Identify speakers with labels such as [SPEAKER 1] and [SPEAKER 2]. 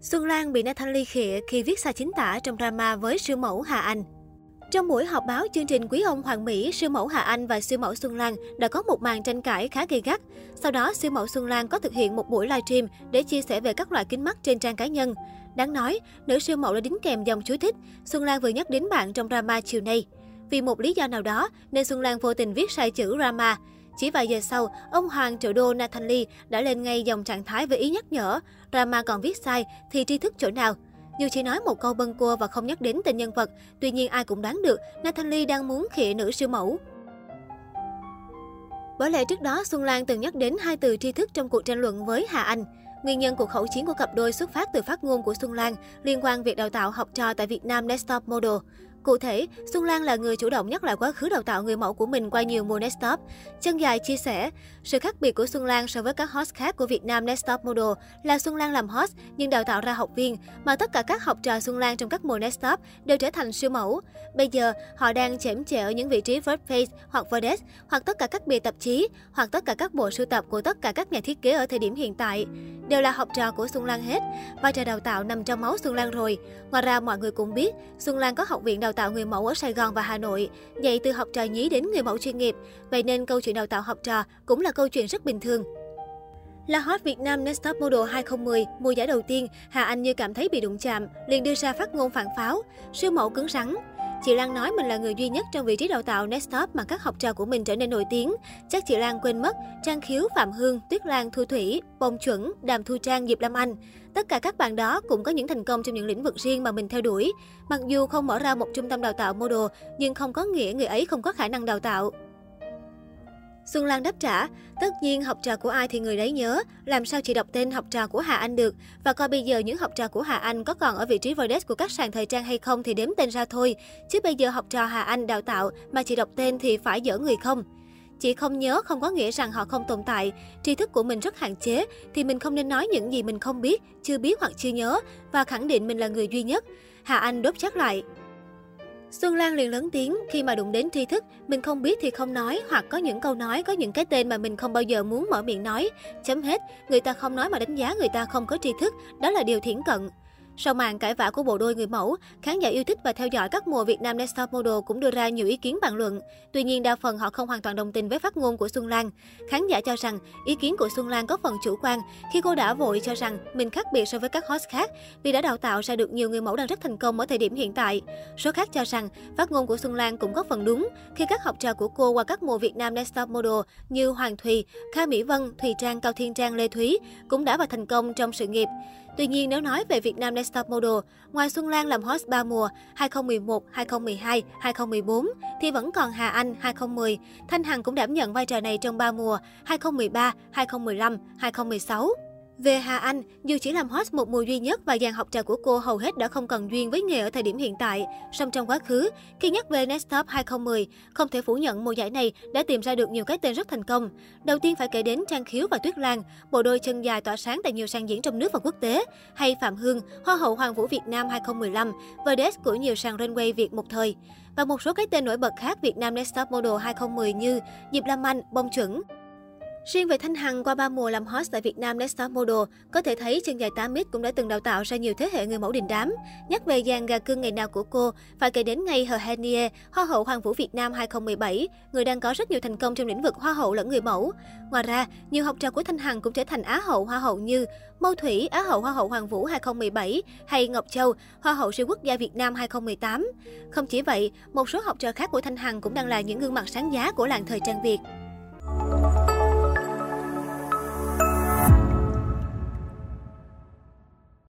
[SPEAKER 1] Xuân Lan bị Nathan ly khịa khi viết sai chính tả trong drama với siêu mẫu Hà Anh. Trong buổi họp báo chương trình Quý ông Hoàng Mỹ, siêu mẫu Hà Anh và siêu mẫu Xuân Lan đã có một màn tranh cãi khá gay gắt. Sau đó, siêu mẫu Xuân Lan có thực hiện một buổi livestream để chia sẻ về các loại kính mắt trên trang cá nhân. Đáng nói, nữ siêu mẫu đã đính kèm dòng chú thích Xuân Lan vừa nhắc đến bạn trong drama chiều nay. Vì một lý do nào đó nên Xuân Lan vô tình viết sai chữ drama. Chỉ vài giờ sau, ông Hoàng triệu đô Nathan Lee đã lên ngay dòng trạng thái với ý nhắc nhở. Drama còn viết sai thì tri thức chỗ nào? Dù chỉ nói một câu bâng cua và không nhắc đến tên nhân vật, tuy nhiên ai cũng đoán được Nathan Lee đang muốn khịa nữ siêu mẫu. Bởi lẽ trước đó, Xuân Lan từng nhắc đến hai từ tri thức trong cuộc tranh luận với Hà Anh. Nguyên nhân cuộc khẩu chiến của cặp đôi xuất phát từ phát ngôn của Xuân Lan liên quan việc đào tạo học trò tại Việt Nam Next Top Model. Cụ thể, Xuân Lan là người chủ động nhắc lại quá khứ đào tạo người mẫu của mình qua nhiều mùa Next Top. Chân dài chia sẻ, sự khác biệt của Xuân Lan so với các host khác của Việt Nam Next Top Model là Xuân Lan làm host nhưng đào tạo ra học viên, mà tất cả các học trò Xuân Lan trong các mùa Next Top đều trở thành siêu mẫu. Bây giờ, họ đang chễm chệ ở những vị trí First Face hoặc Verdes, hoặc tất cả các bìa tạp chí, hoặc tất cả các bộ sưu tập của tất cả các nhà thiết kế ở thời điểm hiện tại. Đều là học trò của Xuân Lan hết. Vai trò đào tạo nằm trong máu Xuân Lan rồi. Ngoài ra, mọi người cũng biết, Xuân Lan có học viện đào tạo người mẫu ở Sài Gòn và Hà Nội, dạy từ học trò nhí đến người mẫu chuyên nghiệp. Vậy nên câu chuyện đào tạo học trò cũng là câu chuyện rất bình thường. Là hot Việt Nam Next Top Model 2010, mùa giải đầu tiên, Hà Anh như cảm thấy bị đụng chạm, liền đưa ra phát ngôn phản pháo, siêu mẫu cứng rắn. Chị Lan nói mình là người duy nhất trong vị trí đào tạo Next mà các học trò của mình trở nên nổi tiếng. Chắc chị Lan quên mất Trang Khiếu, Phạm Hương, Tuyết Lan, Thu Thủy, Bông Chuẩn, Đàm Thu Trang, Diệp Lam Anh. Tất cả các bạn đó cũng có những thành công trong những lĩnh vực riêng mà mình theo đuổi. Mặc dù không mở ra một trung tâm đào tạo model, nhưng không có nghĩa người ấy không có khả năng đào tạo. Xuân Lan đáp trả, tất nhiên học trò của ai thì người đấy nhớ, làm sao chị đọc tên học trò của Hà Anh được, và coi bây giờ những học trò của Hà Anh có còn ở vị trí Verdes của các sàn thời trang hay không thì đếm tên ra thôi, chứ bây giờ học trò Hà Anh đào tạo mà chị đọc tên thì phải dở người không. Chị không nhớ không có nghĩa rằng họ không tồn tại. Tri thức của mình rất hạn chế, thì mình không nên nói những gì mình không biết, chưa biết hoặc chưa nhớ, và khẳng định mình là người duy nhất. Hà Anh đốt chắc lại. Xuân Lan liền lớn tiếng khi mà đụng đến tri thức, mình không biết thì không nói hoặc có những câu nói, có những cái tên mà mình không bao giờ muốn mở miệng nói. Chấm hết, người ta không nói mà đánh giá người ta không có tri thức, đó là điều thiển cận. Sau màn cãi vã của bộ đôi người mẫu, khán giả yêu thích và theo dõi các mùa Việt Nam Next Top Model cũng đưa ra nhiều ý kiến bàn luận. Tuy nhiên, đa phần họ không hoàn toàn đồng tình với phát ngôn của Xuân Lan. Khán giả cho rằng ý kiến của Xuân Lan có phần chủ quan khi cô đã vội cho rằng mình khác biệt so với các host khác vì đã đào tạo ra được nhiều người mẫu đang rất thành công ở thời điểm hiện tại. Số khác cho rằng phát ngôn của Xuân Lan cũng có phần đúng khi các học trò của cô qua các mùa Việt Nam Next Top Model như Hoàng Thùy, Kha Mỹ Vân, Thùy Trang, Cao Thiên Trang, Lê Thúy cũng đã và thành công trong sự nghiệp. Tuy nhiên, nếu nói về Việt Nam Next Top Model, ngoài Xuân Lan làm host 3 mùa 2011, 2012, 2014, thì vẫn còn Hà Anh 2010. Thanh Hằng cũng đảm nhận vai trò này trong 3 mùa 2013, 2015, 2016. Về Hà Anh, dù chỉ làm host một mùa duy nhất và dàn học trò của cô hầu hết đã không còn duyên với nghề ở thời điểm hiện tại. Song trong quá khứ, khi nhắc về Next Top 2010, không thể phủ nhận mùa giải này đã tìm ra được nhiều cái tên rất thành công. Đầu tiên phải kể đến Trang Khiếu và Tuyết Lan, bộ đôi chân dài tỏa sáng tại nhiều sàn diễn trong nước và quốc tế, hay Phạm Hương, Hoa hậu Hoàng vũ Việt Nam 2015, Verdes của nhiều sàn runway Việt một thời. Và một số cái tên nổi bật khác Việt Nam Next Top Model 2010 như Diệp Lam Anh, Bông Chuẩn, Riêng về Thanh Hằng qua 3 mùa làm host tại Việt Nam Next Top Model, có thể thấy chân dài 8 mít cũng đã từng đào tạo ra nhiều thế hệ người mẫu đình đám. Nhắc về dàn gà cưng ngày nào của cô, phải kể đến ngay Hờ Henie, Hoa hậu Hoàng vũ Việt Nam 2017, người đang có rất nhiều thành công trong lĩnh vực Hoa hậu lẫn người mẫu. Ngoài ra, nhiều học trò của Thanh Hằng cũng trở thành Á hậu Hoa hậu như Mâu Thủy, Á hậu Hoa hậu Hoàng vũ 2017 hay Ngọc Châu, Hoa hậu siêu quốc gia Việt Nam 2018. Không chỉ vậy, một số học trò khác của Thanh Hằng cũng đang là những gương mặt sáng giá của làng thời trang Việt.